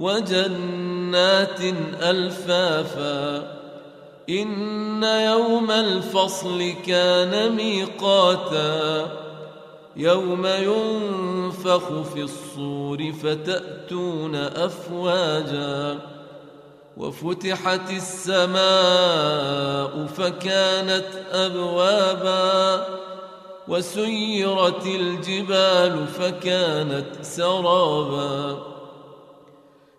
وجنات ألفافا إن يوم الفصل كان ميقاتا يوم ينفخ في الصور فتأتون أفواجا وفتحت السماء فكانت أبوابا وسيرت الجبال فكانت سرابا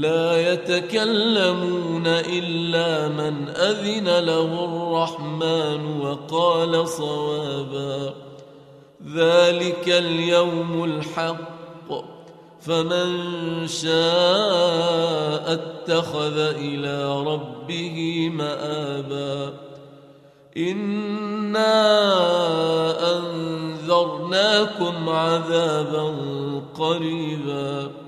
لا يتكلمون إلا من أذن له الرحمن وقال صوابا. ذلك اليوم الحق. فمن شاء اتخذ إلى ربه مآبا. إنا أنذرناكم عذابا قريبا.